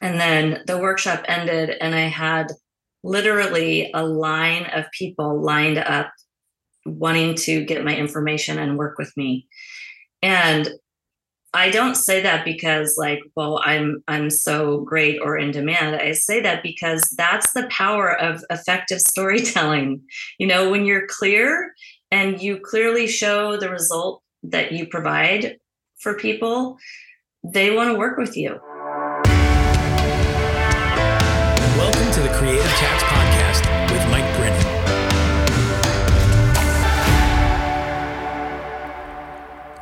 And then the workshop ended, and I had literally a line of people lined up wanting to get my information and work with me. And I don't say that because like, well, I'm I'm so great or in demand. I say that because that's the power of effective storytelling. You know, when you're clear and you clearly show the result that you provide for people, they want to work with you.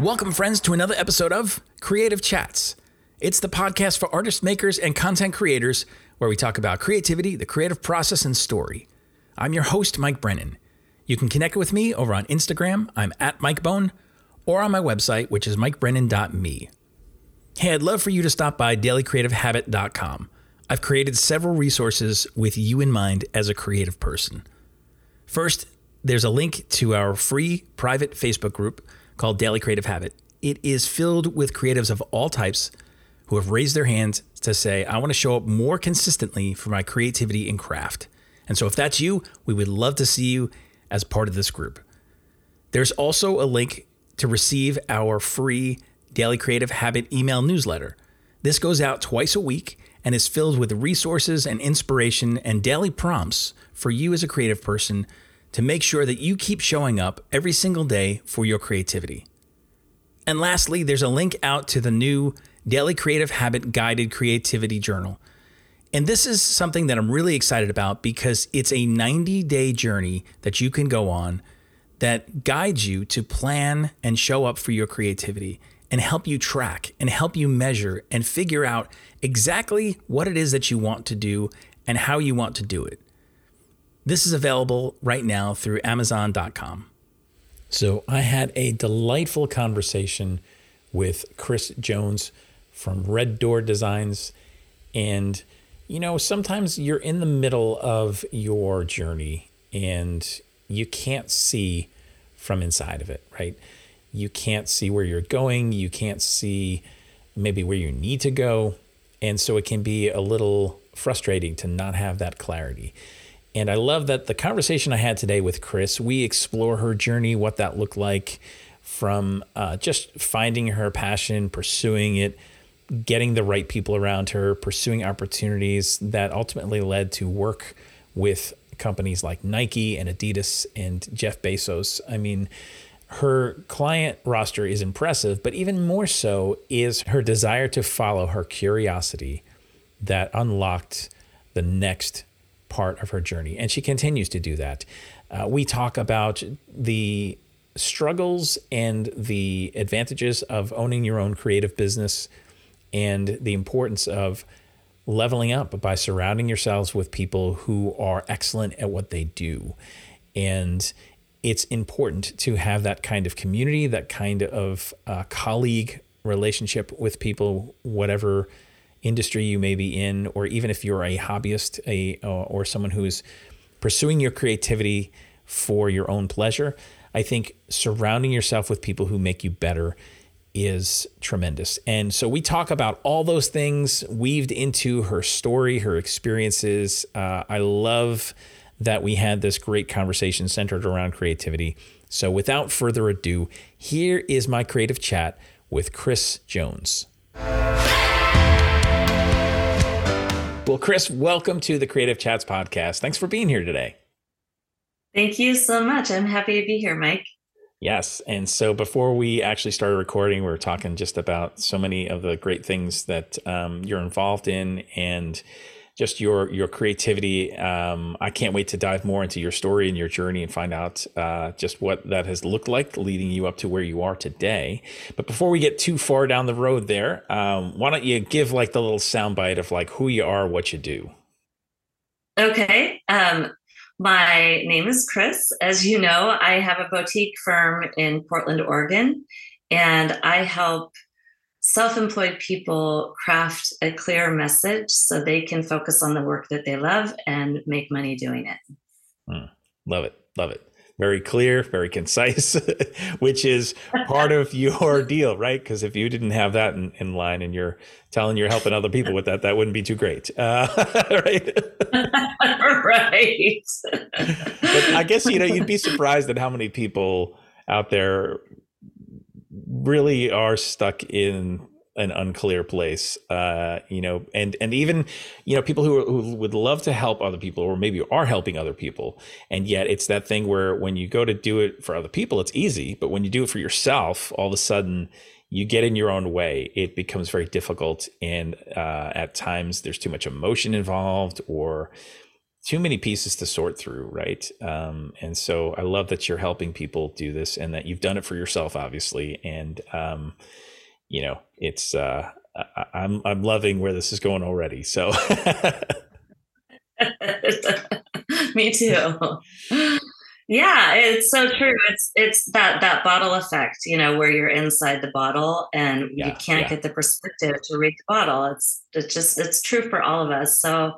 Welcome, friends, to another episode of Creative Chats. It's the podcast for artists, makers, and content creators where we talk about creativity, the creative process, and story. I'm your host, Mike Brennan. You can connect with me over on Instagram. I'm at MikeBone, or on my website, which is mikebrennan.me. Hey, I'd love for you to stop by dailycreativehabit.com. I've created several resources with you in mind as a creative person. First, there's a link to our free private Facebook group called Daily Creative Habit. It is filled with creatives of all types who have raised their hands to say, I want to show up more consistently for my creativity and craft. And so, if that's you, we would love to see you as part of this group. There's also a link to receive our free Daily Creative Habit email newsletter. This goes out twice a week and is filled with resources and inspiration and daily prompts for you as a creative person to make sure that you keep showing up every single day for your creativity. And lastly, there's a link out to the new Daily Creative Habit Guided Creativity Journal. And this is something that I'm really excited about because it's a 90 day journey that you can go on that guides you to plan and show up for your creativity and help you track and help you measure and figure out exactly what it is that you want to do and how you want to do it. This is available right now through Amazon.com. So I had a delightful conversation with Kris Jones from Red Door Designs. And, you know, sometimes you're in the middle of your journey and you can't see from inside of it, right? You can't see where you're going. You can't see maybe where you need to go. And so it can be a little frustrating to not have that clarity. And I love that the conversation I had today with Kris, we explore her journey, what that looked like from uh, just finding her passion, pursuing it, getting the right people around her, pursuing opportunities that ultimately led to work with companies like Nike and Adidas and Jeff Bezos. I mean, her client roster is impressive, but even more so is her desire to follow her curiosity that unlocked the next part of her journey. And she continues to do that. Uh, we talk about the struggles and the advantages of owning your own creative business and the importance of leveling up by surrounding yourselves with people who are excellent at what they do. And it's important to have that kind of community, that kind of uh, colleague relationship with people, whatever industry you may be in, or even if you're a hobbyist, a or someone who is pursuing your creativity for your own pleasure. I think surrounding yourself with people who make you better is tremendous. And so we talk about all those things weaved into her story, her experiences. Uh, I love that we had this great conversation centered around creativity. So without further ado, here is my creative chat with Kris Jones. Well, Kris, welcome to the Creative Chats podcast. Thanks for being here today. Thank you so much. I'm happy to be here, Mike. Yes. And so before we actually started recording, we are talking just about so many of the great things that um, you're involved in and just your your creativity. Um, I can't wait to dive more into your story and your journey and find out uh, just what that has looked like leading you up to where you are today. But before we get too far down the road there, um, why don't you give like the little soundbite of like who you are, what you do? Okay. Um, my name is Kris. As you know, I have a boutique firm in Portland, Oregon, and I help self employed people craft a clear message so they can focus on the work that they love and make money doing it. Mm, love it. Love it. very clear, very concise, which is part of your deal, right? Because if you didn't have that in, in, line and you're telling you're helping other people with that, that wouldn't be too great, uh, right? right. but I guess you know you'd be surprised at how many people out there really are stuck in an unclear place uh, you know and and even you know people who, who would love to help other people or maybe are helping other people. And yet it's that thing where when you go to do it for other people it's easy. But when you do it for yourself all of a sudden you get in your own way. It becomes very difficult. And uh, at times there's too much emotion involved or too many pieces to sort through right um, and so i love that you're helping people do this and that you've done it for yourself obviously and um, you know, it's uh, I, I'm I'm loving where this is going already. So. Me too. Yeah, it's so true. It's it's that that bottle effect, you know, where you're inside the bottle and yeah, you can't yeah. get the perspective to read the bottle. It's it's just it's true for all of us. So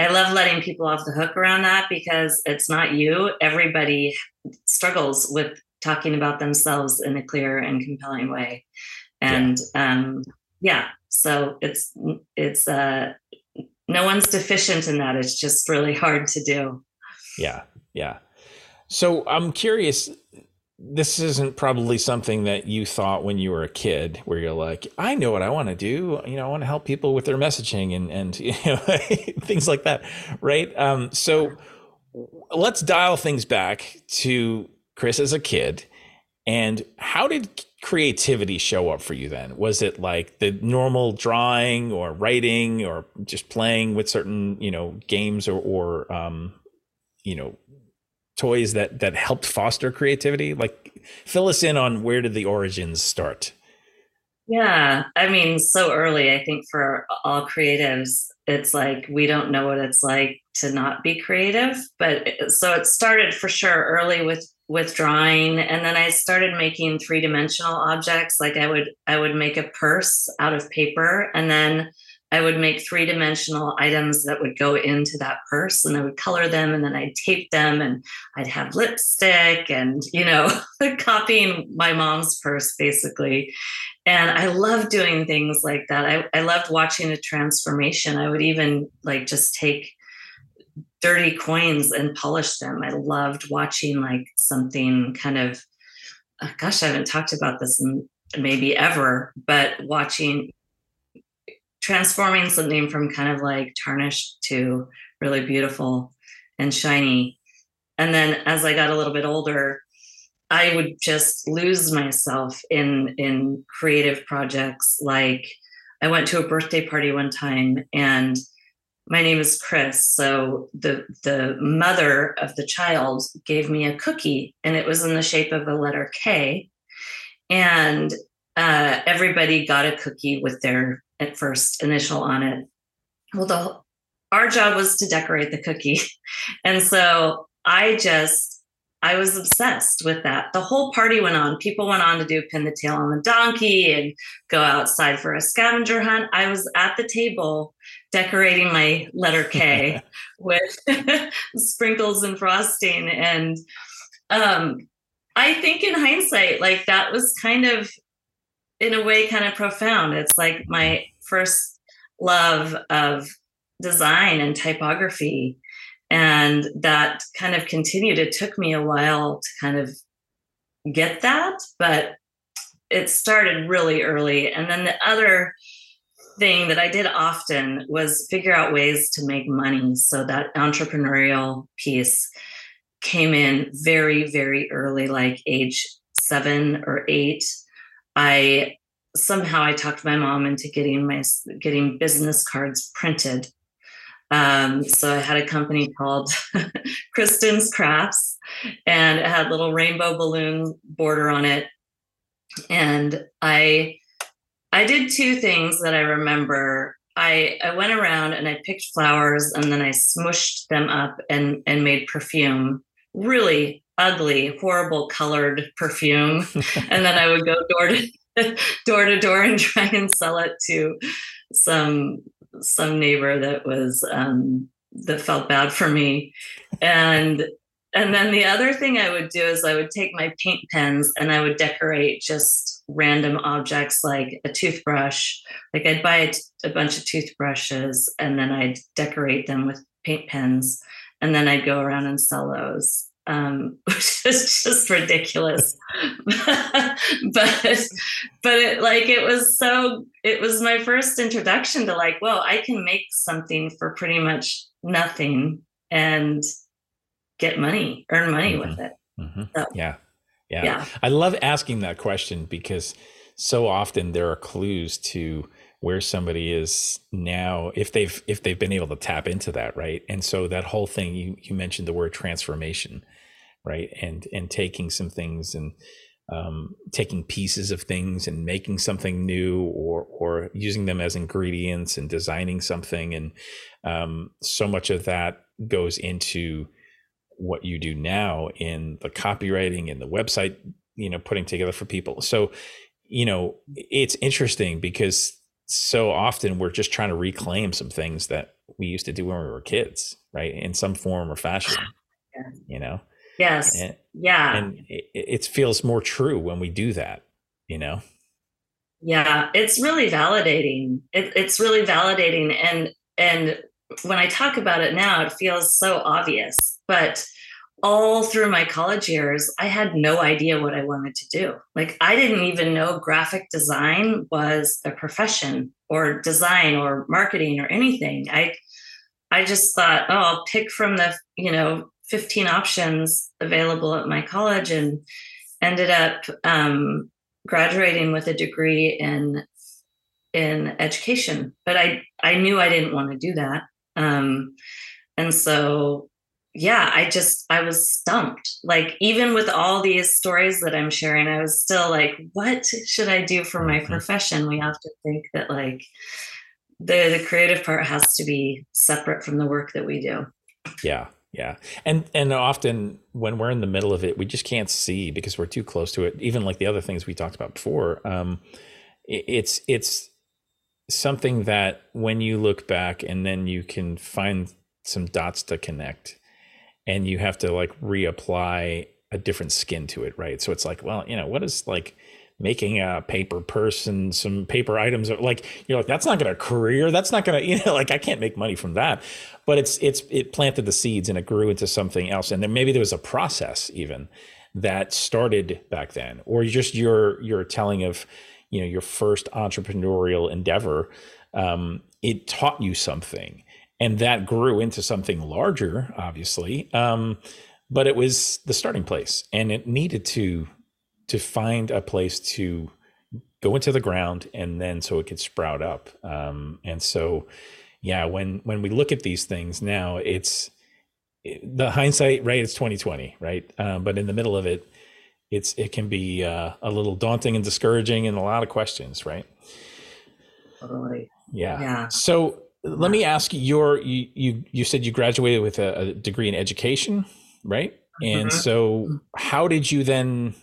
I love letting people off the hook around that because it's not you. Everybody struggles with talking about themselves in a clear and compelling way and yeah. um yeah so it's it's uh no one's deficient in that it's just really hard to do yeah yeah so i'm curious this isn't probably something that you thought when you were a kid where you're like i know what i want to do. You know i want to help people with their messaging and and you know things like that right? Um so let's dial things back to Kris as a kid. And how did creativity show up for you then? Was it like the normal drawing or writing or just playing with certain, you know, games or, or um, you know, toys that that helped foster creativity? Like fill us in on where did the origins start? Yeah, I mean, so early, I think for all creatives, it's like we don't know what it's like to not be creative. But so it started for sure early with with drawing and then i started making three-dimensional objects like i would i would make a purse out of paper and then i would make three-dimensional items that would go into that purse and i would color them and then i'd tape them and i'd have lipstick and you know copying my mom's purse basically. And i loved doing things like that. I, I loved watching a transformation. I would even like just take dirty coins and polish them. I loved watching like something kind of, uh, gosh, I haven't talked about this in maybe ever, but watching transforming something from kind of like tarnished to really beautiful and shiny. And then as I got a little bit older, I would just lose myself in in creative projects. Like I went to a birthday party one time and my name is Kris. So the the mother of the child gave me a cookie, and it was in the shape of a letter K. And uh, everybody got a cookie with their at first initial on it. Well, the our job was to decorate the cookie, and so I just I was obsessed with that. The whole party went on. People went on to do pin the tail on the donkey and go outside for a scavenger hunt. I was at the table decorating my letter K with sprinkles and frosting. And um, I think in hindsight, like that was kind of, in a way, kind of profound. It's like my first love of design and typography. And that kind of continued. It took me a while to kind of get that but it started really early. And then the other thing that i did often was figure out ways to make money. So that entrepreneurial piece came in very very early like age seven or eight. I somehow i talked my mom into getting my getting business cards printed um, so I had a company called Kristen's Crafts, and it had little rainbow balloon border on it. And I I did two things that I remember. I, I went around and I picked flowers and then I smushed them up and, and made perfume, really ugly, horrible colored perfume. and then I would go door to door to door and try and sell it to some some neighbor that was um, that felt bad for me, and and then the other thing I would do is I would take my paint pens and I would decorate just random objects like a toothbrush. Like I'd buy a, t- a bunch of toothbrushes and then I'd decorate them with paint pens and then I'd go around and sell those. Um, which is just ridiculous, but but it like it was so it was my first introduction to like, well, I can make something for pretty much nothing and get money, earn money mm-hmm. with it. Mm-hmm. So, yeah. yeah. Yeah. I love asking that question because so often there are clues to where somebody is now if they've if they've been able to tap into that right and so that whole thing you you mentioned the word transformation right? And and taking some things and um, taking pieces of things and making something new or or using them as ingredients and designing something. And um, so much of that goes into what you do now in the copywriting and the website you know putting together for people. So you know it's interesting because so often we're just trying to reclaim some things that we used to do when we were kids right? In some form or fashion yeah. you know yes and, yeah and it, it feels more true when we do that you know yeah it's really validating it, it's really validating and and when i talk about it now it feels so obvious but all through my college years, I had no idea what I wanted to do. Like, I didn't even know graphic design was a profession or design or marketing or anything. I, I just thought, oh, I'll pick from the, you know, 15 options available at my college and ended up um, graduating with a degree in in education. But I, I knew I didn't want to do that. Um, and so yeah, I just I was stumped. Like even with all these stories that I'm sharing, I was still like, what should I do for my mm-hmm. profession? We have to think that like the the creative part has to be separate from the work that we do. Yeah. Yeah. And and often when we're in the middle of it, we just can't see because we're too close to it. Even like the other things we talked about before, um it's it's something that when you look back and then you can find some dots to connect and you have to like reapply a different skin to it, right? So it's like, well, you know, what is like making a paper purse and some paper items like you're like that's not going to career that's not going to you know like i can't make money from that but it's it's it planted the seeds and it grew into something else and then maybe there was a process even that started back then or just your your telling of you know your first entrepreneurial endeavor um, it taught you something and that grew into something larger, obviously. Um, but it was the starting place, and it needed to to find a place to go into the ground, and then so it could sprout up. Um, and so, yeah, when when we look at these things now, it's the hindsight, right? It's twenty twenty, right? Uh, but in the middle of it, it's it can be uh, a little daunting and discouraging, and a lot of questions, right? Totally. Yeah. Yeah. So let me ask you your you you, you said you graduated with a, a degree in education right and mm-hmm. so how did you then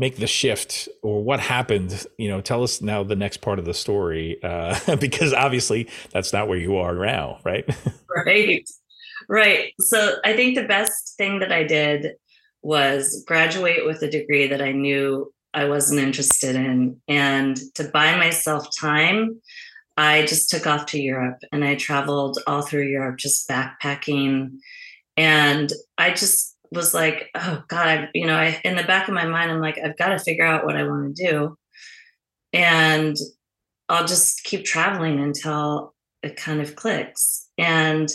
make the shift or what happened you know tell us now the next part of the story uh, because obviously that's not where you are now right? Right. Right. So i think the best thing that i did was graduate with a degree that i knew i wasn't interested in. And to buy myself time I just took off to Europe and I traveled all through Europe just backpacking. And I just was like, oh God, you know, I, in the back of my mind, I'm like, I've got to figure out what I want to do. And I'll just keep traveling until it kind of clicks. And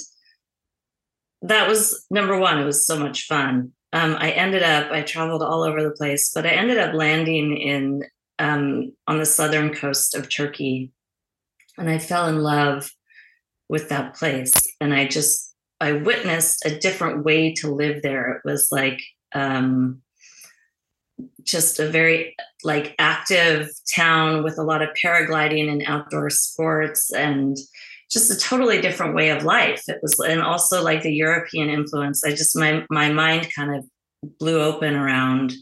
that was number one. It was so much fun. Um, I ended up, I traveled all over the place, but I ended up landing in um, on the southern coast of Turkey and I fell in love with that place. And I just, I witnessed a different way to live there. It was like, um, just a very like active town with a lot of paragliding and outdoor sports and just a totally different way of life it was and also like the european influence i just my my mind kind of blew open around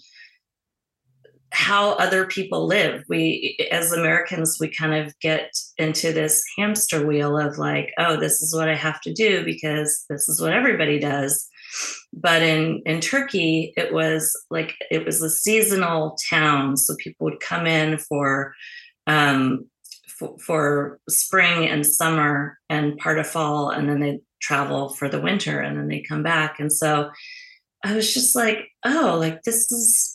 how other people live. We, as Americans, we kind of get into this hamster wheel of like, oh, this is what I have to do because this is what everybody does. But in in Turkey, it was like it was a seasonal town, so people would come in for um, for, for spring and summer and part of fall, and then they travel for the winter, and then they come back. And so I was just like, oh, like this is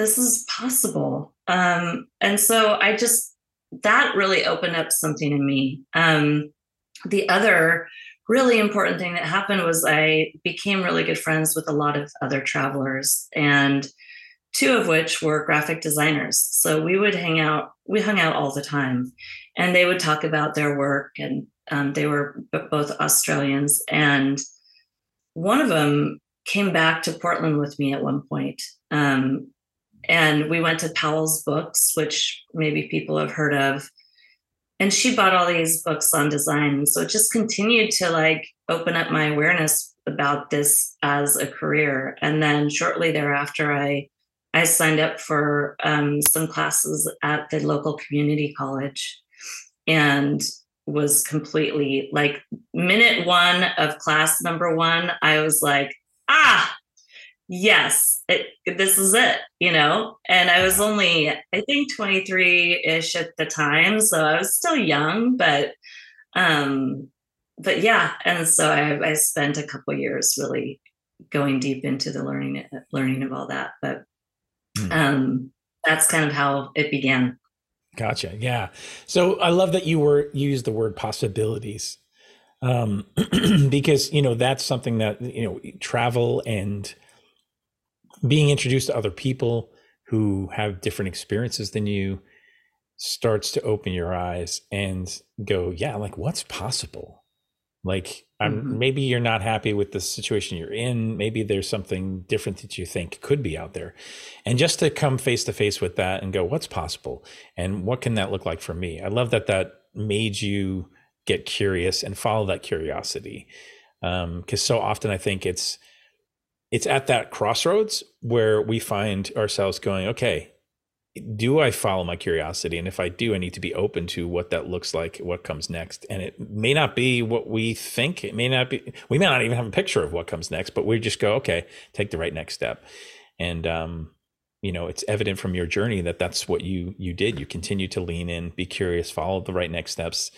this is possible. Um, and so I just that really opened up something in me. Um, the other really important thing that happened was I became really good friends with a lot of other travelers, and two of which were graphic designers. So we would hang out, we hung out all the time, and they would talk about their work. And um, they were b- both Australians. And one of them came back to Portland with me at one point. Um, and we went to Powell's Books, which maybe people have heard of. And she bought all these books on design. So it just continued to like open up my awareness about this as a career. And then shortly thereafter, I I signed up for um, some classes at the local community college and was completely like minute one of class number one, I was like, ah, yes, it, this is it, you know? And I was only, I think 23 ish at the time. So I was still young, but, um, but yeah. And so I, I spent a couple years really going deep into the learning, learning of all that. But Mm. Um, that's kind of how it began. Gotcha. Yeah. So I love that you were used the word possibilities. Um, because you know that's something that you know travel and being introduced to other people who have different experiences than you starts to open your eyes and go yeah like what's possible? Like mm-hmm. maybe you're not happy with the situation you're in. Maybe there's something different that you think could be out there. And just to come face to face with that and go what's possible? And what can that look like for me? I love that that made you get curious and follow that curiosity. Because um, so often i think it's it's at that crossroads where we find ourselves going okay do I follow my curiosity? And if I do, I need to be open to what that looks like, what comes next. And it may not be what we think. It may not be, we may not even have a picture of what comes next, but we just go, okay, take the right next step. And, um, you know, it's evident from your journey that that's what you, you did. You continue to lean in, be curious, follow the right next steps.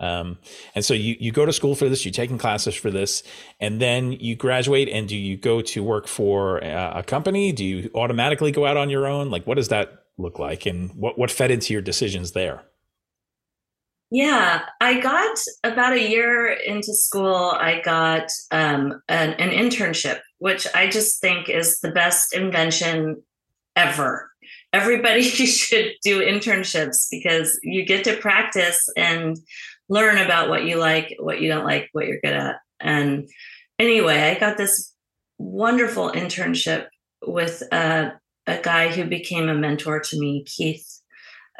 Um, and so you, you go to school for this, you're taking classes for this, and then you graduate and do you go to work for a, company? Do you automatically go out on your own? Like, what does that look like and what, what fed into your decisions there? Yeah, I got about a year into school, I got um, an, an internship, which I just think is the best invention ever. Everybody should do internships because you get to practice and learn about what you like, what you don't like, what you're good at. And anyway, I got this wonderful internship with a a guy who became a mentor to me, Keith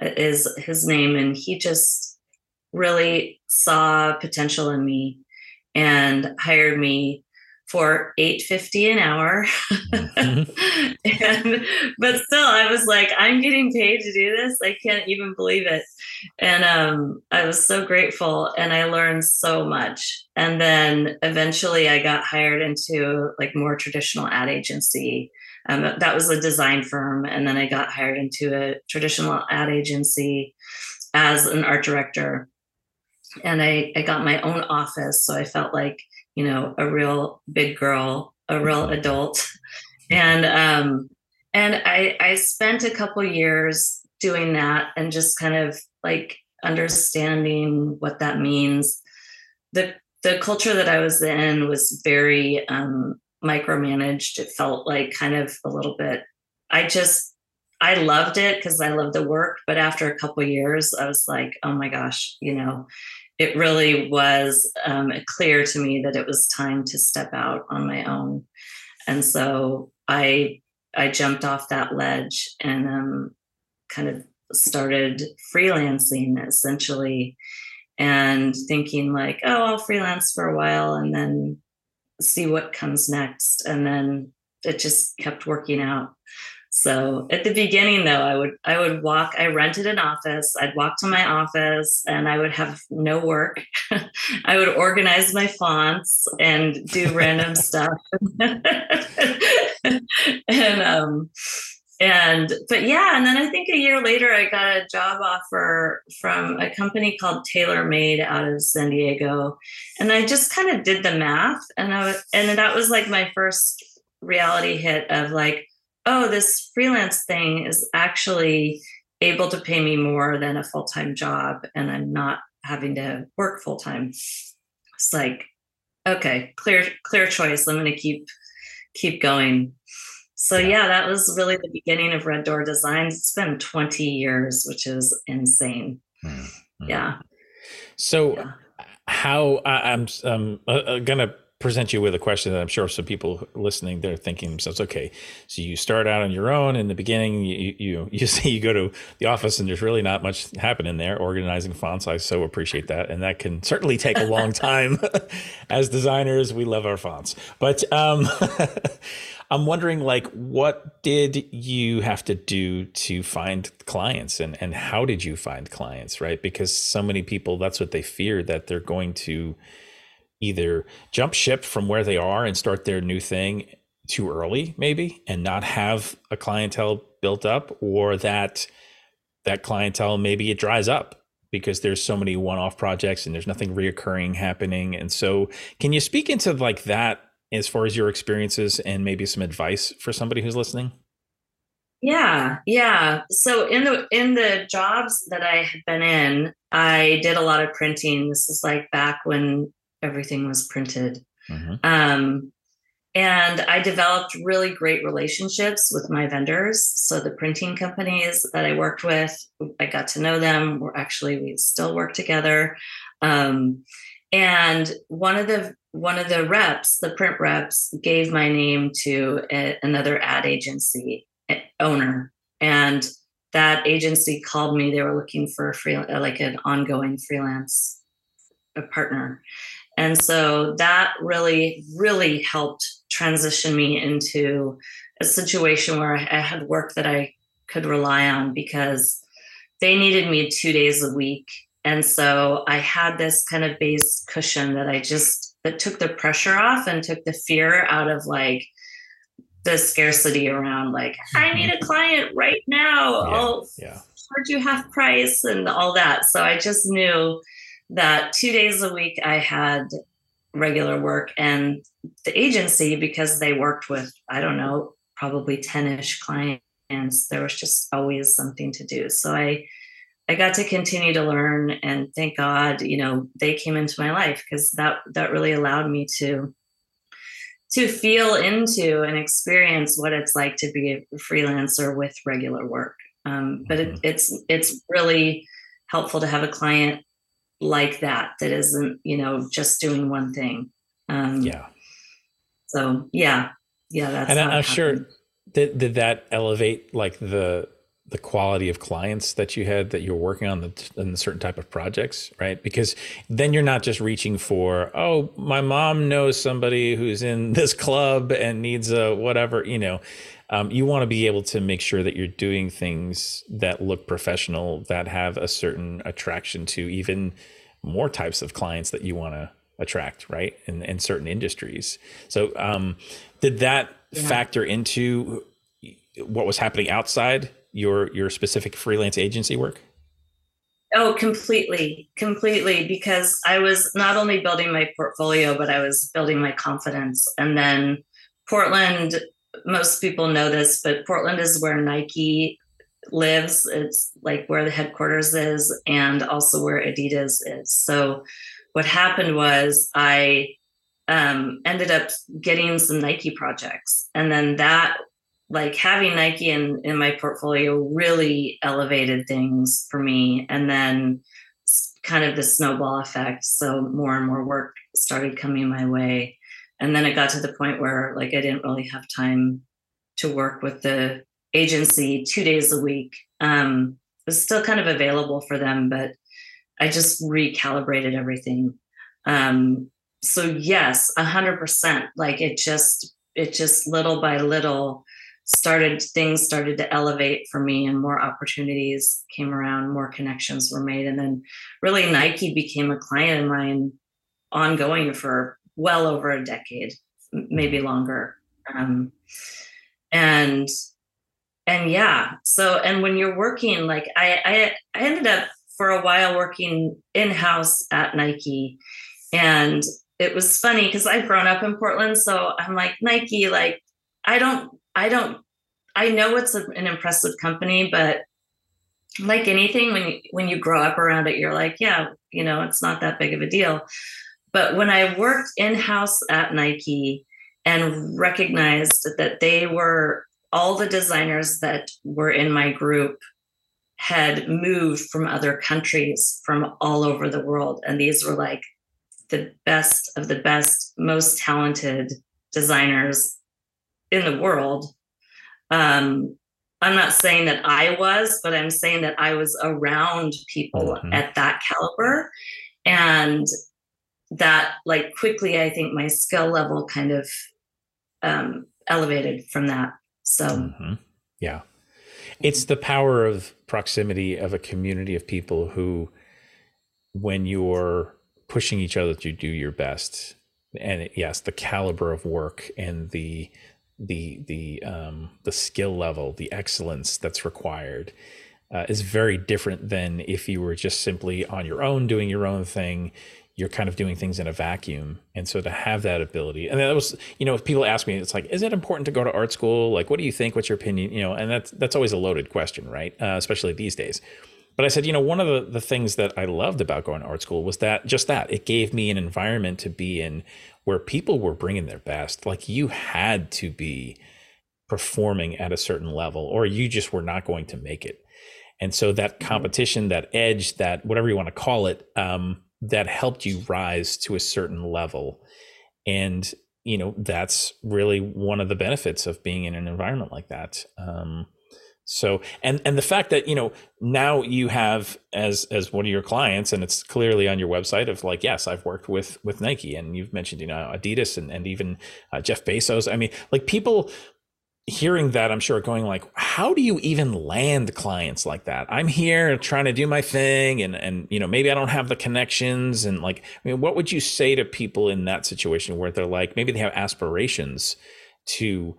uh, is his name, and he just really saw potential in me and hired me for 850 an hour mm-hmm. and but still i was like i'm getting paid to do this i can't even believe it and um, i was so grateful and i learned so much and then eventually i got hired into like more traditional ad agency um, that was a design firm. And then I got hired into a traditional ad agency as an art director. And I, I got my own office. So I felt like, you know, a real big girl, a real adult. And um, and I, I spent a couple years doing that and just kind of like understanding what that means. The the culture that I was in was very um, micromanaged. It felt like kind of a little bit. I just I loved it because I loved the work, but after a couple years, I was like, oh my gosh, you know, it really was um, clear to me that it was time to step out on my own, and so I I jumped off that ledge and um, kind of started freelancing essentially and thinking like oh i'll freelance for a while and then see what comes next. And then it just kept working out. So at the beginning though, I would I would walk, I rented an office, I'd walk to my office and I would have no work. I would organize my fonts and do random stuff. and um and but yeah and then i think a year later i got a job offer from a company called TaylorMade out of san diego and i just kind of did the math and i was and that was like my first reality hit of like oh this freelance thing is actually able to pay me more than a full-time job and i'm not having to work full-time it's like okay clear clear choice i'm going to keep keep going so yeah. yeah. that was really the beginning of Red Door Designs. It's been 20 years, which is insane. Mm-hmm. Yeah. So yeah. how I'm, I'm uh, uh, gonna present you with a question that I'm sure some people listening they're thinking themselves, okay, so you start out on your own in the beginning, you you you say you go to the office and there's really not much happening there, organizing fonts. I so appreciate that, and that can certainly take a long time. As designers, we love our fonts, but um, I'm wondering, like, what did you have to do to find clients, and and how did you find clients, right? Because so many people, that's what they fear that they're going to either jump ship from where they are and start their new thing too early, maybe, and not have a clientele built up, or that that clientele maybe it dries up because there's so many one-off projects and there's nothing reoccurring happening. And so, can you speak into like that as far as your experiences and maybe some advice for somebody who's listening? Yeah, yeah. So in the in the jobs that I had been in, I did a lot of printing. This is like back when everything was printed. Mm-hmm. Um, and I developed really great relationships with my vendors. So the printing companies that I worked with, I got to know them. We're actually we still work together. Um, and one of the one of the reps, the print reps, gave my name to a, another ad agency owner, and that agency called me. They were looking for a free, like an ongoing freelance a partner, and so that really, really helped transition me into a situation where I had work that I could rely on because they needed me two days a week and so I had this kind of base cushion that I just that took the pressure off and took the fear out of like the scarcity around like I mm-hmm. need a client right now. Yeah, I'll yeah. charge you half price and all that. So I just knew that two days a week I had regular work and the agency because they worked with I don't know probably 10ish clients there was just always something to do. So I I got to continue to learn and thank God, you know, they came into my life because that that really allowed me to to feel into and experience what it's like to be a freelancer with regular work. Um, but it, mm-hmm. it's it's really helpful to have a client like that that isn't you know just doing one thing. Um, yeah. So yeah, yeah, that's. And I'm sure did did that elevate like the the quality of clients that you had that you're working on the, in certain type of projects, right? Because then you're not just reaching for, oh, my mom knows somebody who's in this club and needs a whatever, you know. Um, you want to be able to make sure that you're doing things that look professional, that have a certain attraction to even more types of clients that you want to attract, right? In, in certain industries. So, um, did that yeah. factor into what was happening outside your your specific freelance agency work? Oh, completely, completely. Because I was not only building my portfolio, but I was building my confidence. And then Portland, most people know this, but Portland is where Nike lives. It's like where the headquarters is, and also where Adidas is. So, what happened was I um, ended up getting some Nike projects, and then that like having Nike in, in my portfolio really elevated things for me. And then kind of the snowball effect. So more and more work started coming my way. And then it got to the point where like I didn't really have time to work with the agency two days a week. Um, it was still kind of available for them, but I just recalibrated everything. Um, so yes, a hundred percent. Like it just, it just little by little started things started to elevate for me and more opportunities came around more connections were made and then really nike became a client of mine ongoing for well over a decade maybe longer um, and and yeah so and when you're working like i i, I ended up for a while working in-house at nike and it was funny because i've grown up in portland so i'm like nike like i don't I don't, I know it's an impressive company, but like anything, when you, when you grow up around it, you're like, yeah, you know, it's not that big of a deal. But when I worked in house at Nike and recognized that they were all the designers that were in my group had moved from other countries from all over the world. And these were like the best of the best, most talented designers in the world. Um, I'm not saying that I was, but I'm saying that I was around people mm-hmm. at that caliber. And that, like, quickly, I think my skill level kind of um, elevated from that. So, mm-hmm. yeah. It's the power of proximity of a community of people who, when you're pushing each other to do your best, and yes, the caliber of work and the the the um, the skill level, the excellence that's required uh, is very different than if you were just simply on your own doing your own thing. You're kind of doing things in a vacuum, and so to have that ability, and that was, you know, if people ask me, it's like, is it important to go to art school? Like, what do you think? What's your opinion? You know, and that's that's always a loaded question, right? Uh, especially these days. But I said, you know, one of the, the things that I loved about going to art school was that just that it gave me an environment to be in where people were bringing their best. Like you had to be performing at a certain level, or you just were not going to make it. And so that mm-hmm. competition, that edge, that whatever you want to call it, um, that helped you rise to a certain level. And, you know, that's really one of the benefits of being in an environment like that. Um, so and and the fact that you know now you have as as one of your clients and it's clearly on your website of like yes I've worked with with Nike and you've mentioned you know Adidas and and even uh, Jeff Bezos. I mean like people hearing that I'm sure going like how do you even land clients like that? I'm here trying to do my thing and and you know maybe I don't have the connections. And like I mean what would you say to people in that situation where they're like maybe they have aspirations to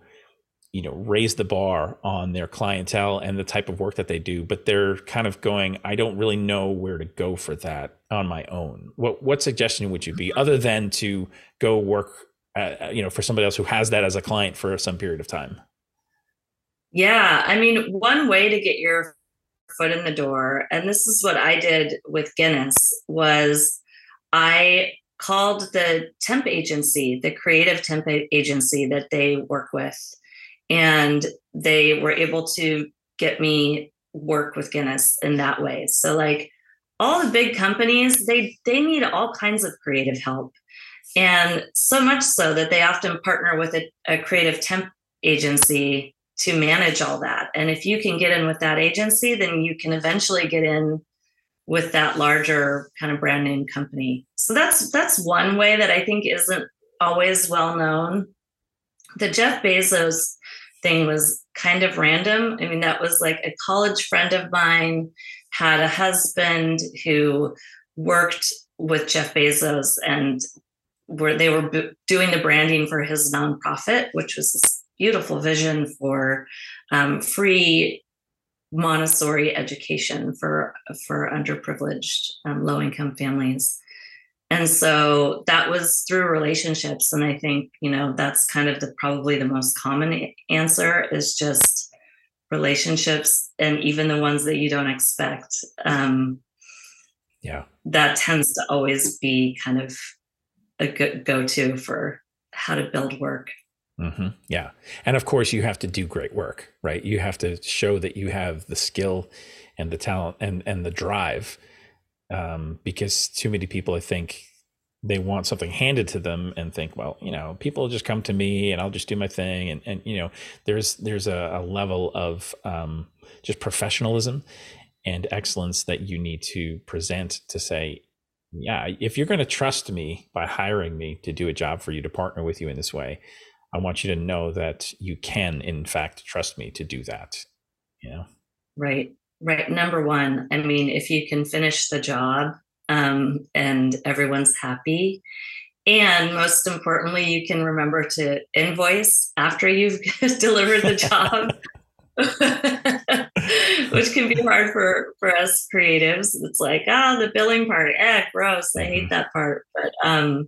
you know raise the bar on their clientele and the type of work that they do but they're kind of going i don't really know where to go for that on my own. What what suggestion would you be other than to go work uh, you know for somebody else who has that as a client for some period of time yeah i mean one way to get your foot in the door and this is what i did with guinness was i called the temp agency the creative temp agency that they work with and they were able to get me work with Guinness in that way. So like all the big companies, they they need all kinds of creative help. And so much so that they often partner with a, a creative temp agency to manage all that. And if you can get in with that agency, then you can eventually get in with that larger kind of brand name company. So that's that's one way that I think isn't always well known. The Jeff Bezos thing was kind of random. I mean, that was like a college friend of mine had a husband who worked with Jeff Bezos and where they were doing the branding for his nonprofit, which was beautiful vision for um, free Montessori education for for underprivileged um, low income families. And so that was through relationships and i think you know that's kind of the probably the most common answer is just relationships and even the ones that you don't expect um yeah. that tends to always be kind of a good go-to for how to build work mm-hmm. yeah. And of course you have to do great work right? You have to show that you have the skill and the talent and and the drive um, because too many people, I think, they want something handed to them and think, well, you know, people just come to me and I'll just do my thing, and and you know, there's there's a, a level of um, just professionalism and excellence that you need to present to say, yeah, if you're going to trust me by hiring me to do a job for you to partner with you in this way, I want you to know that you can, in fact, trust me to do that. You know? Right. Right. Number one, I mean, if you can finish the job um, and everyone's happy, and most importantly, you can remember to invoice after you've delivered the job. which can be hard for for us creatives it's like ah oh, the billing part eh gross i hate mm-hmm. that part but um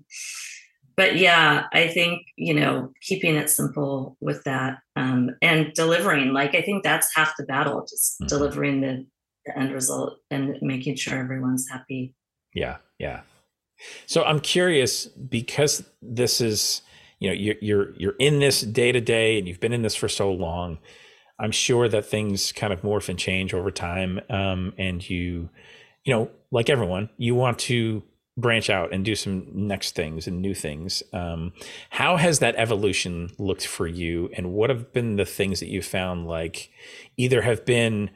but yeah i think you know keeping it simple with that um and delivering like i think that's half the battle just mm-hmm. delivering the, the end result and making sure everyone's happy yeah yeah so i'm curious because this is you know you're you're you're in this day to day and you've been in this for so long I'm sure that things kind of morph and change over time. Um, and you, you know, like everyone, you want to branch out and do some next things and new things. Um, how has that evolution looked for you? And what have been the things that you found like either have been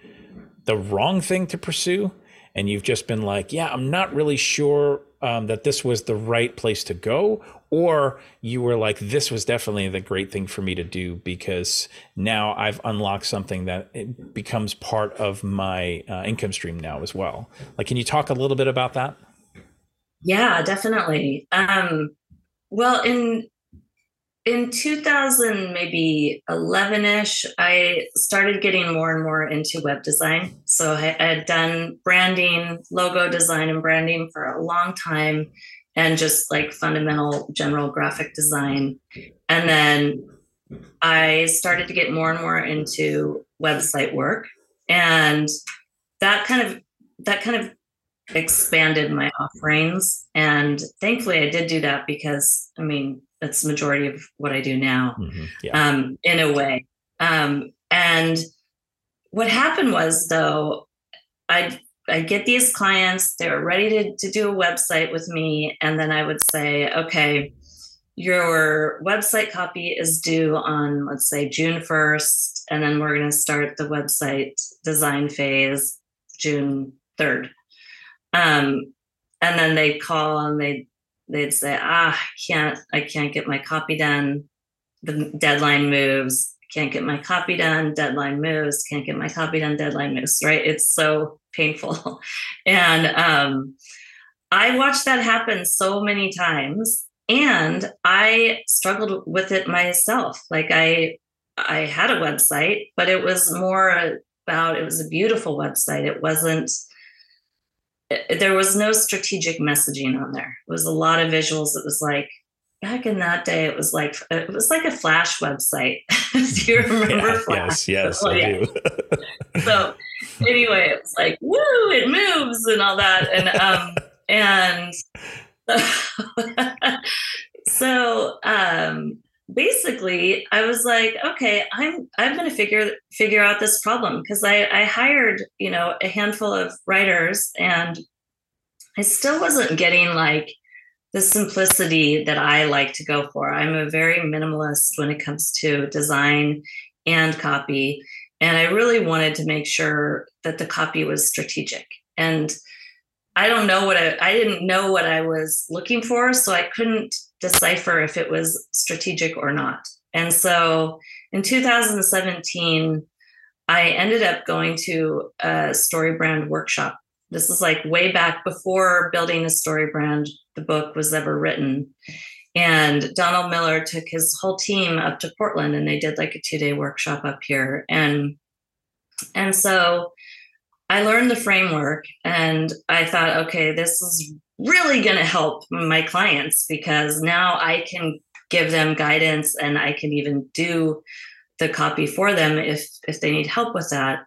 the wrong thing to pursue? And you've just been like, yeah, I'm not really sure um, that this was the right place to go, or you were like, this was definitely the great thing for me to do because now I've unlocked something that it becomes part of my uh, income stream now as well. Like, can you talk a little bit about that? Yeah, definitely. Um, well, in in 2000 maybe 11ish i started getting more and more into web design. So i had done branding logo design and branding for a long time and just like fundamental general graphic design. And then i started to get more and more into website work. And that kind of that kind of expanded my offerings and thankfully i did do that because i mean that's the majority of what I do now, mm-hmm. yeah. um, in a way. Um, and what happened was, though, I'd I get these clients, they were ready to, to do a website with me. And then I would say, okay, your website copy is due on, let's say, June 1st. And then we're going to start the website design phase June 3rd. Um, and then they'd call and they'd they'd say, ah, I can't, I can't get my copy done. The deadline moves. Can't get my copy done. Deadline moves. Can't get my copy done. Deadline moves. Right? It's so painful, and um, I watched that happen so many times, and I struggled with it myself. Like I, I had a website, but it was more about. It was a beautiful website. It wasn't there was no strategic messaging on there. It was a lot of visuals. It was like back in that day, it was like it was like a Flash website. do you remember yeah, Flash? Yes, yes, oh, I yeah. do. so anyway, it was like woo, it moves and all that, and um and so um basically i was like okay i'm i'm going to figure figure out this problem because i i hired you know a handful of writers and i still wasn't getting like the simplicity that i like to go for. I'm a very minimalist when it comes to design and copy and i really wanted to make sure that the copy was strategic. And i don't know what i i didn't know what i was looking for so i couldn't decipher if it was strategic or not. And so in 2017, I ended up going to a StoryBrand workshop. This is like way back before building a StoryBrand, the book was ever written. And Donald Miller took his whole team up to Portland and they did like a two day workshop up here. And and so I learned the framework and I thought, okay, this is really going to help my clients because now I can give them guidance and I can even do the copy for them if if they need help with that.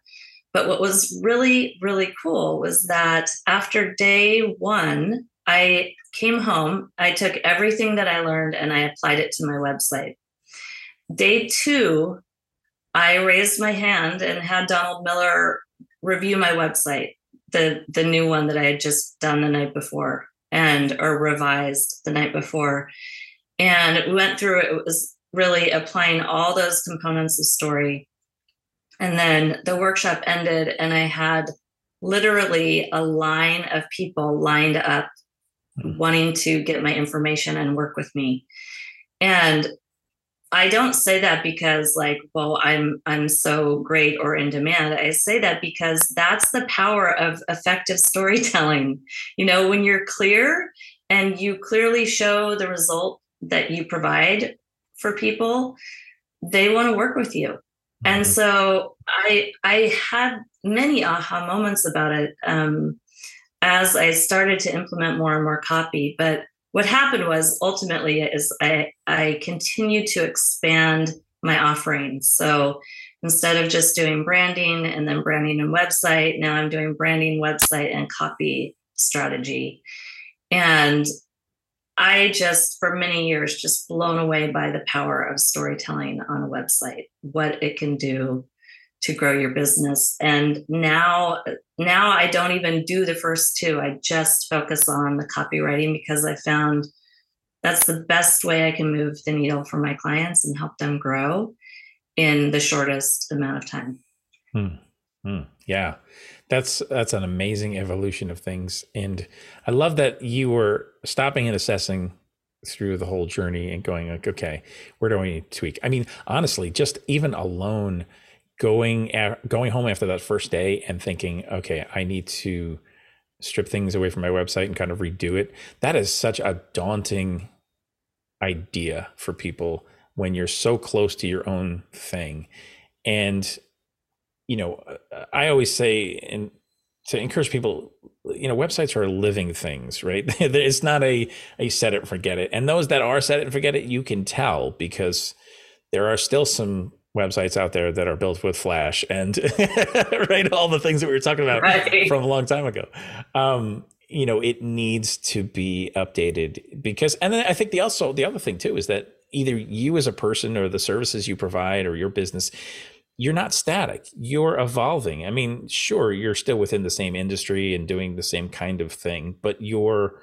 But what was really really cool was that after day 1, I came home, I took everything that I learned and I applied it to my website. Day 2, I raised my hand and had Donald Miller review my website the the new one that I had just done the night before and or revised the night before. And we went through it. It was really applying all those components of story. And then the workshop ended, and I had literally a line of people lined up hmm. wanting to get my information and work with me. And I don't say that because like, well, I'm I'm so great or in demand. I say that because that's the power of effective storytelling. You know, when you're clear and you clearly show the result that you provide for people, they want to work with you. Mm-hmm. And so I I had many aha moments about it um, as I started to implement more and more copy, but what happened was ultimately is I, I continued to expand my offerings. So instead of just doing branding and then branding and website, now I'm doing branding, website, and copy strategy. And I just, for many years, just blown away by the power of storytelling on a website, what it can do to grow your business. And now, now I don't even do the first two. I just focus on the copywriting because I found that's the best way I can move the needle for my clients and help them grow in the shortest amount of time. Hmm. Hmm. Yeah, that's that's an amazing evolution of things, and I love that you were stopping and assessing through the whole journey and going like, okay, where do we tweak? I mean, honestly, just even alone going going home after that first day and thinking, okay, I need to strip things away from my website and kind of redo it. That is such a daunting idea for people when you're so close to your own thing. And you know, uh, I always say and to encourage people, you know, websites are living things, right? it's not a a set it forget it. And those that are set it and forget it, you can tell because there are still some websites out there that are built with Flash and right all the things that we were talking about right. from a long time ago. Um, you know, it needs to be updated because, and then I think the also the other thing too is that either you as a person or the services you provide or your business, you're not static. You're evolving. I mean, sure, you're still within the same industry and doing the same kind of thing, but you're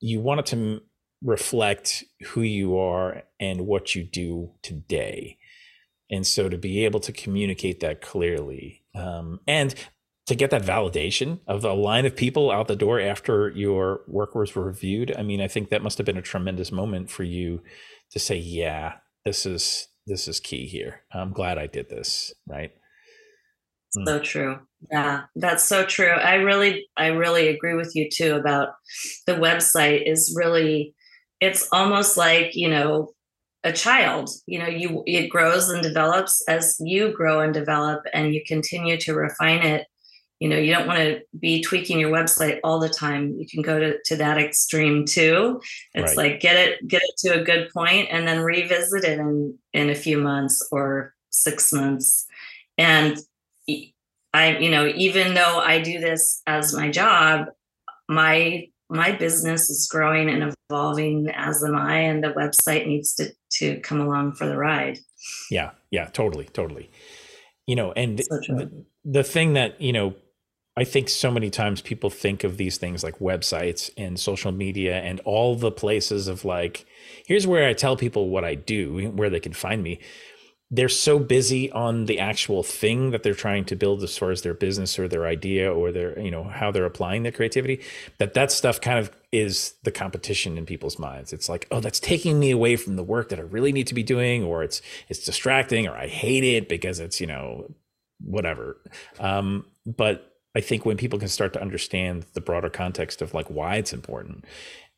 you want it to reflect who you are and what you do today and so to be able to communicate that clearly um, and to get that validation of a line of people out the door after your work was reviewed i mean i think that must have been a tremendous moment for you to say yeah this is this is key here. I'm glad i did this right? Hmm. so true. Yeah that's so true. I really i really agree with you too about the website is really it's almost like you know a child you know you it grows and develops as you grow and develop and you continue to refine it. You know you don't want to be tweaking your website all the time. You can go to, to that extreme too. It's right. like get it get it to a good point and then revisit it in in a few months or six months. And i you know even though i do this as my job my my business is growing and evolving as am I, and the website needs to to come along for the ride. Yeah, yeah, totally, totally. You know, and so the, the thing that you know, I think so many times people think of these things like websites and social media and all the places of like, here's where I tell people what I do, where they can find me they're so busy on the actual thing that they're trying to build as far as their business or their idea or their you know how they're applying their creativity that that stuff kind of is the competition in people's minds. It's like oh that's taking me away from the work that i really need to be doing or it's it's distracting or i hate it because it's you know whatever. Um, but i think when people can start to understand the broader context of like why it's important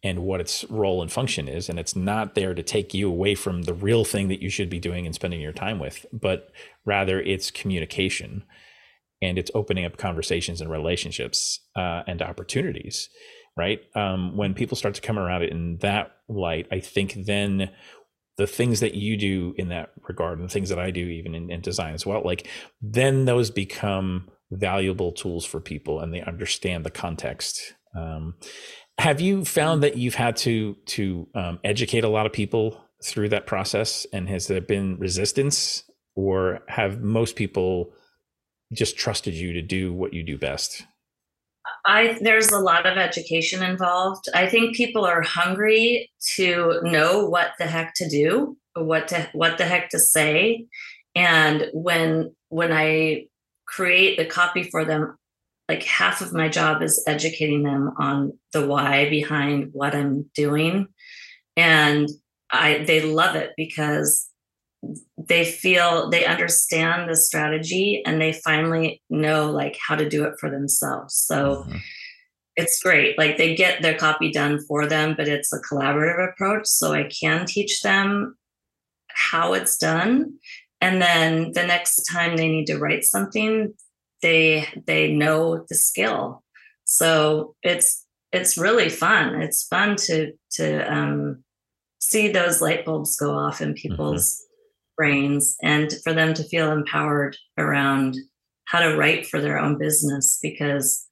and what its role and function is. And it's not there to take you away from the real thing that you should be doing and spending your time with, but rather it's communication and it's opening up conversations and relationships uh, and opportunities. Right. Um, when people start to come around it in that light, I think then the things that you do in that regard and the things that I do even in, in design as well, like then those become valuable tools for people and they understand the context. Um, have you found that you've had to to um, educate a lot of people through that process, and has there been resistance, or have most people just trusted you to do what you do best? I there's a lot of education involved. I think people are hungry to know what the heck to do, what to what the heck to say, and when when I create the copy for them, like half of my job is educating them on the why behind what I'm doing. And I they love it because they feel they understand the strategy and they finally know like how to do it for themselves so mm-hmm. it's great like they get their copy done for them but it's a collaborative approach so i can teach them how it's done and then the next time they need to write something they they know the skill so it's it's really fun it's fun to to um, see those light bulbs go off in mm-hmm. people's mm-hmm. brains and for them to feel empowered around how to write for their own business because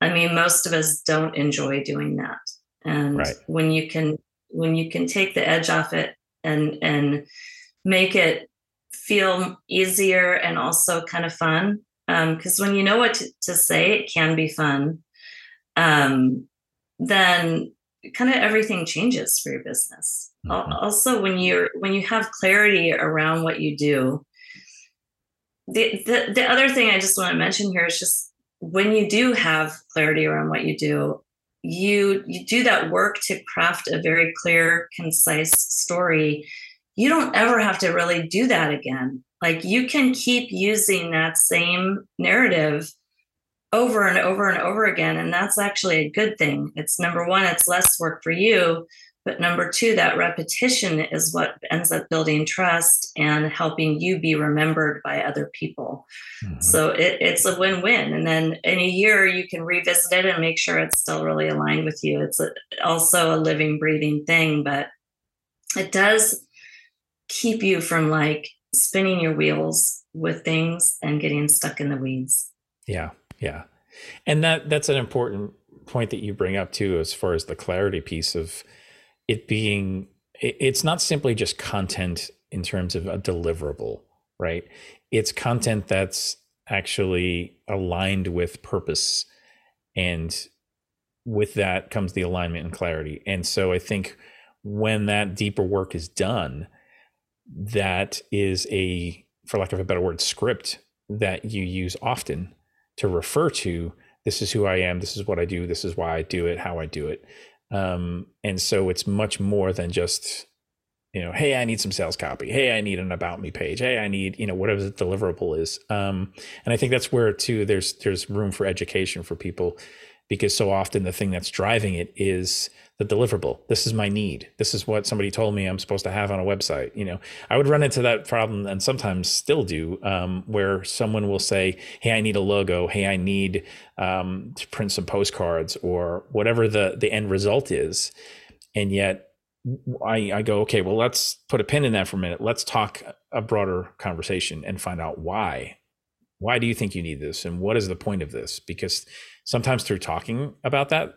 i mean most of us don't enjoy doing that and right. when you can when you can take the edge off it and and make it feel easier and also kind of fun because um, when you know what to, to, say it can be fun. Um, then kind of everything changes for your business. Mm-hmm. also when you're when you have clarity around what you do the, the the other thing i just want to mention here is just when you do have clarity around what you do you you do that work to craft a very clear concise story. You don't ever have to really do that again like you can keep using that same narrative over and over and over again. And that's actually a good thing. It's number one, it's less work for you. But number two, that repetition is what ends up building trust and helping you be remembered by other people. Mm-hmm. So it, it's a win win. And then in a year, you can revisit it and make sure it's still really aligned with you. It's a, also a living, breathing thing, but it does keep you from like spinning your wheels with things and getting stuck in the weeds. Yeah. Yeah. And that that's an important point that you bring up too as far as the clarity piece of it being it's not simply just content in terms of a deliverable, right? It's content that's actually aligned with purpose and with that comes the alignment and clarity. And so I think when that deeper work is done, that is a, for lack of a better word, script that you use often to refer to this is who I am, this is what I do, this is why I do it, how I do it. Um, and so it's much more than just, you know, hey, I need some sales copy. Hey, I need an about me page. Hey, I need, you know, whatever the deliverable is. Um, and I think that's where too there's there's room for education for people because so often the thing that's driving it is the deliverable. This is my need. This is what somebody told me I'm supposed to have on a website. You know, I would run into that problem and sometimes still do, um, where someone will say, "Hey, I need a logo. Hey, I need um, to print some postcards or whatever the the end result is," and yet I, I go, okay, well, let's put a pin in that for a minute. Let's talk a broader conversation and find out why. Why do you think you need this, and what is the point of this? Because sometimes through talking about that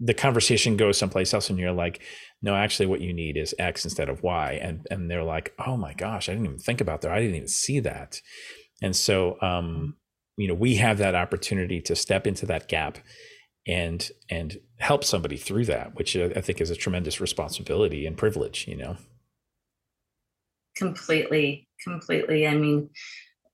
the conversation goes someplace else and you're like no actually what you need is x instead of y and and they're like oh my gosh i didn't even think about that. I didn't even see that. And so um you know we have that opportunity to step into that gap and and help somebody through that which i think is a tremendous responsibility and privilege you know? Completely completely. I mean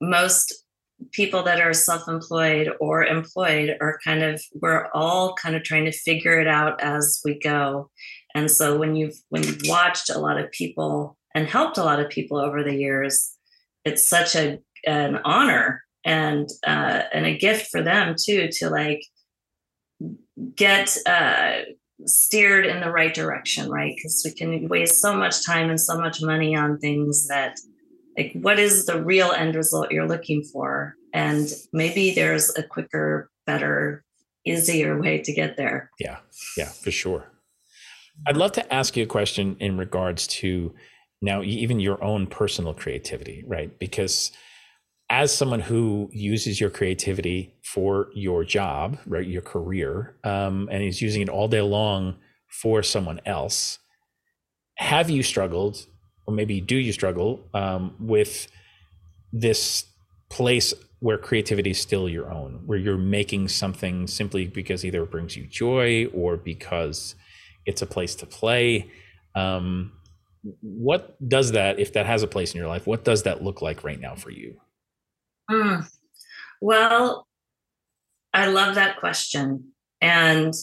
most people that are self-employed or employed are kind of we're all kind of trying to figure it out as we go. And so when you've when you've watched a lot of people and helped a lot of people over the years it's such a an honor and uh, and a gift for them too to like get uh, steered in the right direction right? Because we can waste so much time and so much money on things that like what is the real end result you're looking for? And maybe there's a quicker better easier way to get there. Yeah yeah for sure. I'd love to ask you a question in regards to now even your own personal creativity right? Because as someone who uses your creativity for your job right your career um, and is using it all day long for someone else have you struggled or maybe do you struggle um, with this place where creativity is still your own, where you're making something simply because either it brings you joy or because it's a place to play. Um, what does that, if that has a place in your life, what does that look like right now for you? Mm. Well, I love that question. And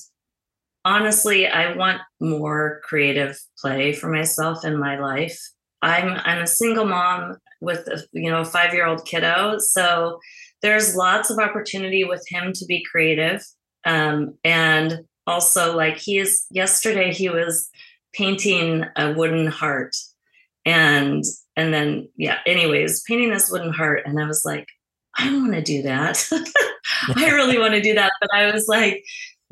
honestly, I want more creative play for myself in my life. I'm I'm a single mom with a you know a five year old kiddo, so there's lots of opportunity with him to be creative, um, and also like he is. Yesterday he was painting a wooden heart, and and then yeah. Anyways, painting this wooden heart, and I was like, I want to do that. I really want to do that, but I was like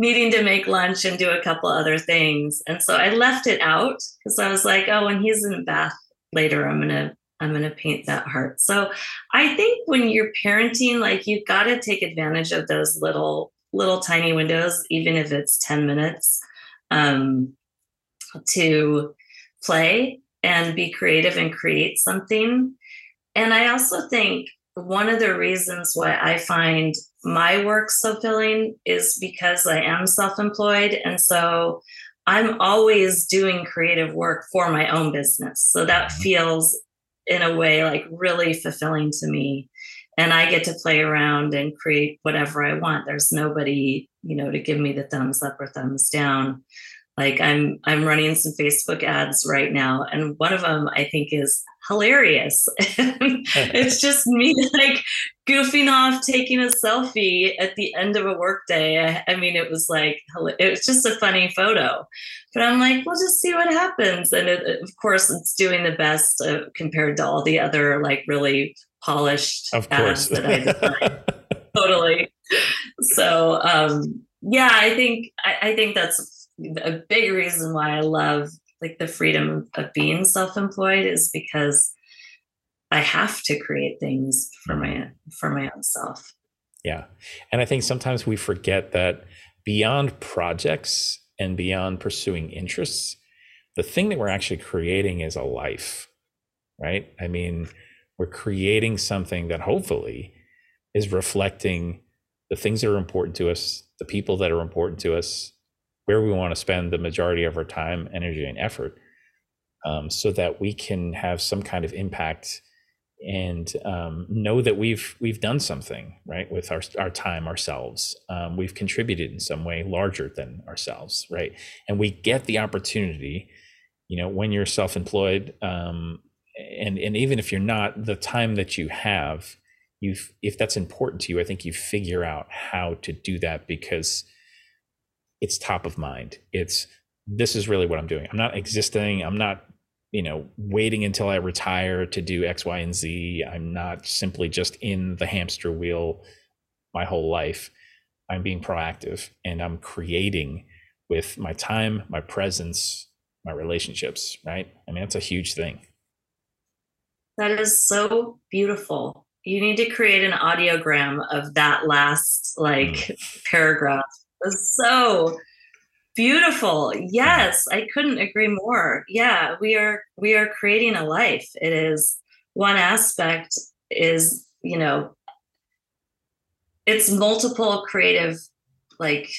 needing to make lunch and do a couple other things. And so I left it out because I was like, oh, when he's in bath later, I'm gonna I'm gonna paint that heart. So I think when you're parenting, like you've got to take advantage of those little little tiny windows, even if it's 10 minutes, um, to play and be creative and create something. And I also think one of the reasons why I find my work so filling is because I am self employed. And so I'm always doing creative work for my own business. So that mm-hmm. feels, in a way, like really fulfilling to me. And I get to play around and create whatever I want. There's nobody, you know, to give me the thumbs up or thumbs down like i'm i'm running some facebook ads right now and one of them i think is hilarious. It's just me like goofing off taking a selfie at the end of a workday. I, I mean it was like it was just a funny photo. But i'm like we'll just see what happens. And it, of course it's doing the best uh, compared to all the other like really polished of course. that i totally. So um yeah i think I, I think that's a big reason why I love like the freedom of being self-employed is because I have to create things for my for my own self. Yeah. And I think sometimes we forget that beyond projects and beyond pursuing interests, the thing that we're actually creating is a life. Right? I mean, we're creating something that hopefully is reflecting the things that are important to us, the people that are important to us, where we want to spend the majority of our time, energy, and effort, um, so that we can have some kind of impact and um, know that we've we've done something right with our our time ourselves. Um, we've contributed in some way larger than ourselves, right? And we get the opportunity, you know, when you're self-employed, um, and and even if you're not, the time that you have, you if that's important to you, I think you figure out how to do that because it's top of mind. It's this is really what I'm doing. I'm not existing. I'm not, you know, waiting until I retire to do X, Y, and Z. I'm not simply just in the hamster wheel my whole life. I'm being proactive and I'm creating with my time, my presence, my relationships, right? I mean, that's a huge thing. That is so beautiful. You need to create an audiogram of that last like mm. paragraph so beautiful. Yes i couldn't agree more. Yeah we are we are creating a life. It is one aspect is you know it's multiple creative like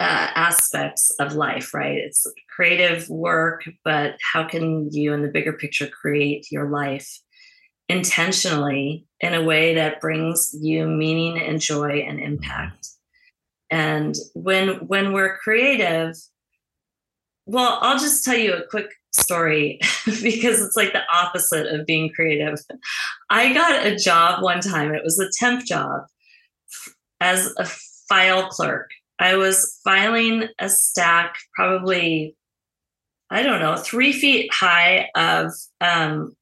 uh, aspects of life right? It's creative work but how can you in the bigger picture create your life intentionally in a way that brings you meaning and joy and impact and when when we're creative well i'll just tell you a quick story because it's like the opposite of being creative. I got a job one time. It was a temp job as a file clerk. I was filing a stack probably i don't know three feet high of um,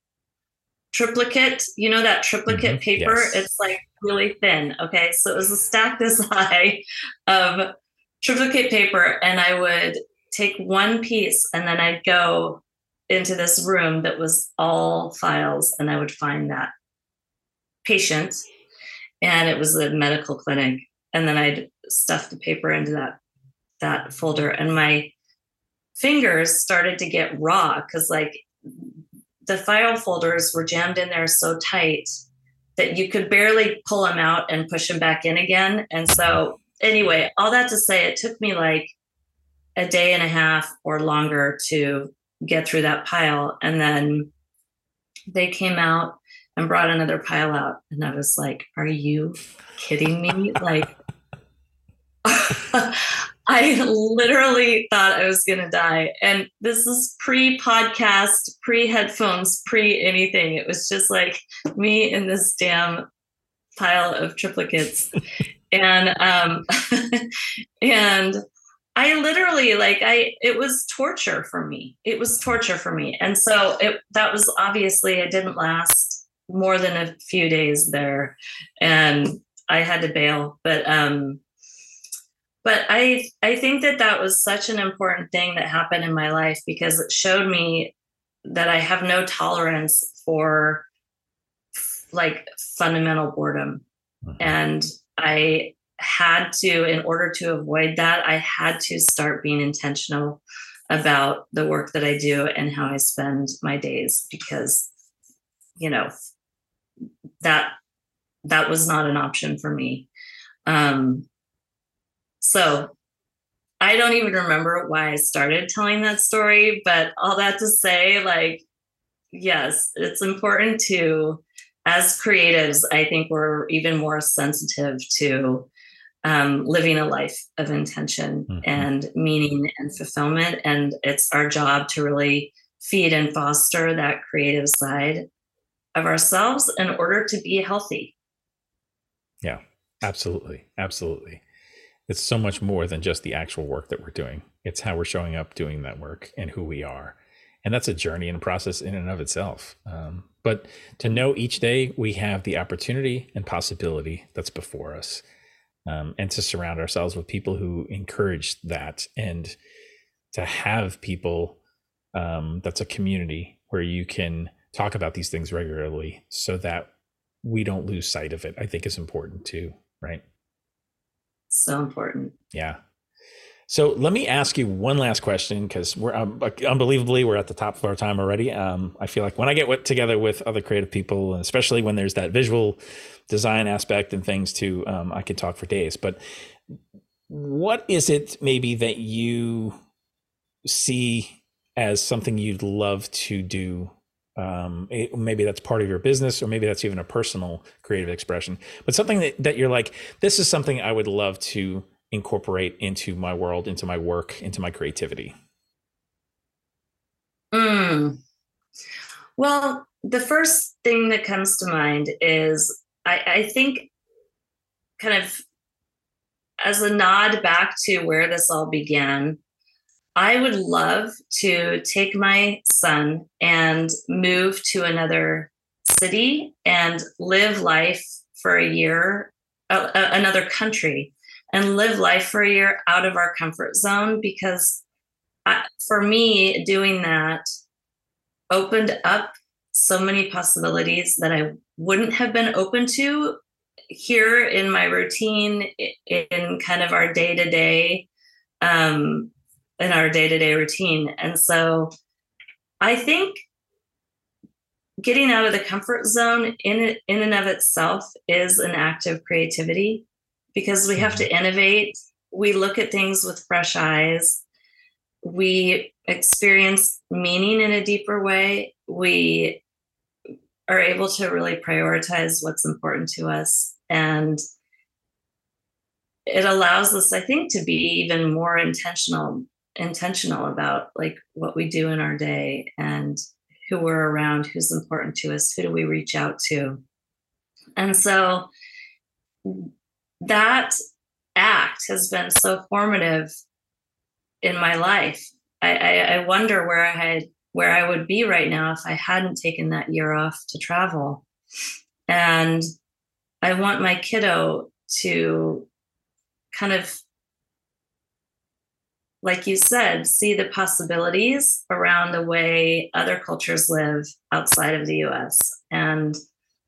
triplicate you know that triplicate mm-hmm. paper yes. it's like really thin. Okay. So it was a stack this high of triplicate paper, and I would take one piece and then I'd go into this room that was all files, and I would find that patient, and it was a medical clinic, and then I'd stuff the paper into that that folder, and my fingers started to get raw because like the file folders were jammed in there so tight that you could barely pull them out and push them back in again. And so, anyway, all that to say, it took me like a day and a half or longer to get through that pile. And then they came out and brought another pile out. And I was like, Are you kidding me? like, I literally thought I was going to die. And this is pre podcast, pre headphones, pre anything. It was just like me in this damn pile of triplicates. and, um, and, I literally like I it was torture for me. It was torture for me. And so it that was obviously it didn't last more than a few days there and I had to bail. But um but I I think that that was such an important thing that happened in my life because it showed me that I have no tolerance for like fundamental boredom mm-hmm. and I had to in order to avoid that I had to start being intentional about the work that I do and how I spend my days because you know that that was not an option for me um so I don't even remember why I started telling that story, but all that to say, like, yes, it's important to, as creatives, I think we're even more sensitive to um, living a life of intention mm-hmm. and meaning and fulfillment. And it's our job to really feed and foster that creative side of ourselves in order to be healthy. Yeah, absolutely. Absolutely it's so much more than just the actual work that we're doing. It's how we're showing up doing that work and who we are. And that's a journey and process in and of itself. Um, but to know each day we have the opportunity and possibility that's before us, um, and to surround ourselves with people who encourage that, and to have people um, that's a community where you can talk about these things regularly so that we don't lose sight of it, I think is important too, right? So important. Yeah. So let me ask you one last question because we're um, unbelievably we're at the top of our time already. Um, I feel like when I get together with other creative people, especially when there's that visual design aspect and things too, um, I could talk for days. But what is it maybe that you see as something you'd love to do um, it, maybe that's part of your business or maybe that's even a personal creative expression but something that, that you're like this is something i would love to incorporate into my world into my work into my creativity mm. well the first thing that comes to mind is I, I think kind of as a nod back to where this all began I would love to take my son and move to another city and live life for a year, uh, another country, and live life for a year out of our comfort zone because I, for me, doing that opened up so many possibilities that I wouldn't have been open to here in my routine, in kind of our day to day in our day-to-day routine. And so i think getting out of the comfort zone in in and of itself is an act of creativity because we have to mm-hmm. innovate. We look at things with fresh eyes. We experience meaning in a deeper way. We are able to really prioritize what's important to us. And it allows us i think to be even more intentional intentional about like what we do in our day and who we're around, who's important to us, who do we reach out to. And so that act has been so formative in my life. I, I, I wonder where I had where I would be right now if I hadn't taken that year off to travel. And I want my kiddo to kind of like you said, see the possibilities around the way other cultures live outside of the US. And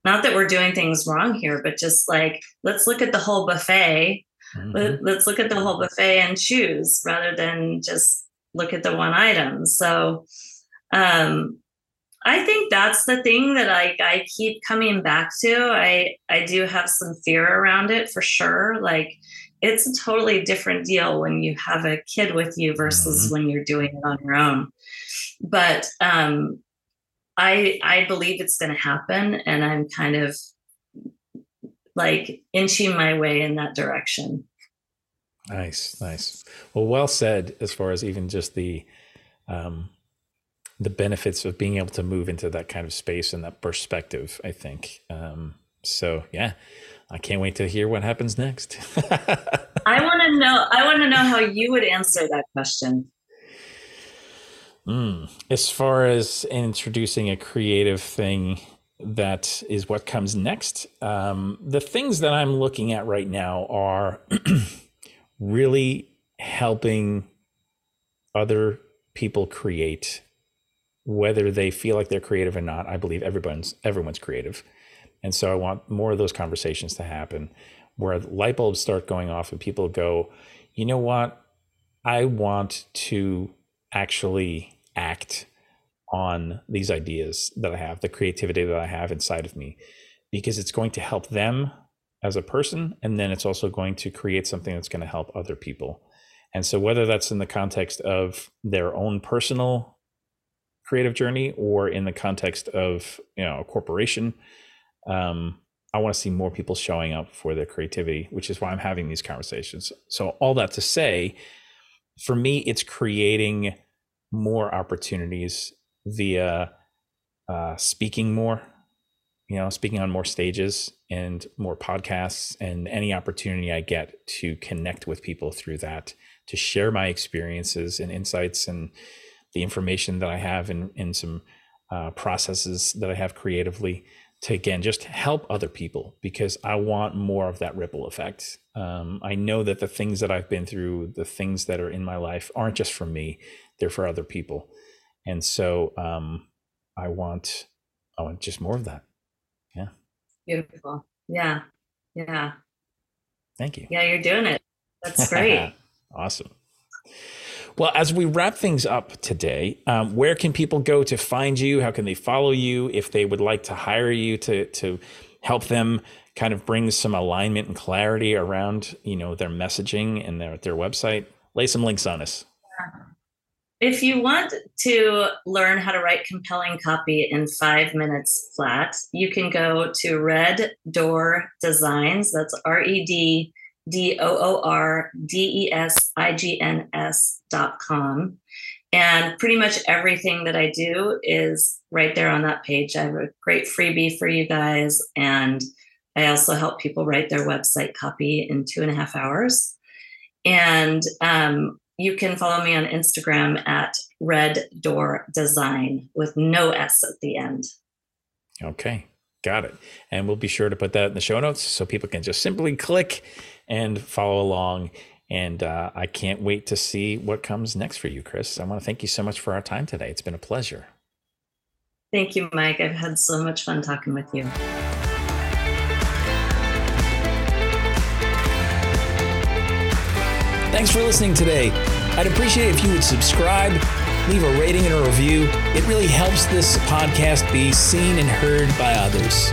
not that we're doing things wrong here, but just like, let's look at the whole buffet. Mm-hmm. Let, us look at the whole buffet and choose rather than just look at the one item. So, um, I think that's the thing that I, I keep coming back to. I, I do have some fear around it for sure. Like, it's a totally different deal when you have a kid with you versus mm-hmm. when you're doing it on your own. But um, I I believe it's going to happen, and I'm kind of like inching my way in that direction. Nice, nice. Well, well said. As far as even just the um, the benefits of being able to move into that kind of space and that perspective, I think. Um, so yeah, I can't wait to hear what happens next. I want to know. I want to know how you would answer that question. Mm. As far as introducing a creative thing, that is what comes next. Um, the things that I'm looking at right now are really helping other people create, whether they feel like they're creative or not. I believe everyone's everyone's creative, and so I want more of those conversations to happen, where light bulbs start going off and people go, you know what, I want to actually act on these ideas that I have, the creativity that I have inside of me, because it's going to help them as a person. And then it's also going to create something that's going to help other people. And so, whether that's in the context of their own personal creative journey or in the context of you know a corporation, um, I want to see more people showing up for their creativity, which is why I'm having these conversations. So, all that to say, for me, it's creating more opportunities via uh, speaking more, you know, speaking on more stages and more podcasts, and any opportunity I get to connect with people through that, to share my experiences and insights and the information that I have in, in some uh, processes that I have creatively to again just help other people because I want more of that ripple effect. Um, I know that the things that I've been through, the things that are in my life, aren't just for me; they're for other people and so um, I want I want just more of that. Yeah. Beautiful. Yeah. Yeah. Thank you. Yeah, you're doing it. That's great. awesome. Well, as we wrap things up today, um, where can people go to find you? How can they follow you if they would like to hire you to to help them kind of bring some alignment and clarity around you know their messaging and their their website? Lay some links on us. If you want to learn how to write compelling copy in five minutes flat, you can go to Red Door Designs. That's R E D D O O R D E S I G N S dot com. And pretty much everything that I do is right there on that page. I have a great freebie for you guys. And I also help people write their website copy in two and a half hours. And um, you can follow me on Instagram at Red Door Design with no S at the end. Okay, got it. And we'll be sure to put that in the show notes so people can just simply click and follow along. And uh, I can't wait to see what comes next for you, Kris. I want to thank you so much for our time today. It's been a pleasure. Thank you, Mike. I've had so much fun talking with you. Thanks for listening today. I'd appreciate if you would subscribe, leave a rating and a review. It really helps this podcast be seen and heard by others.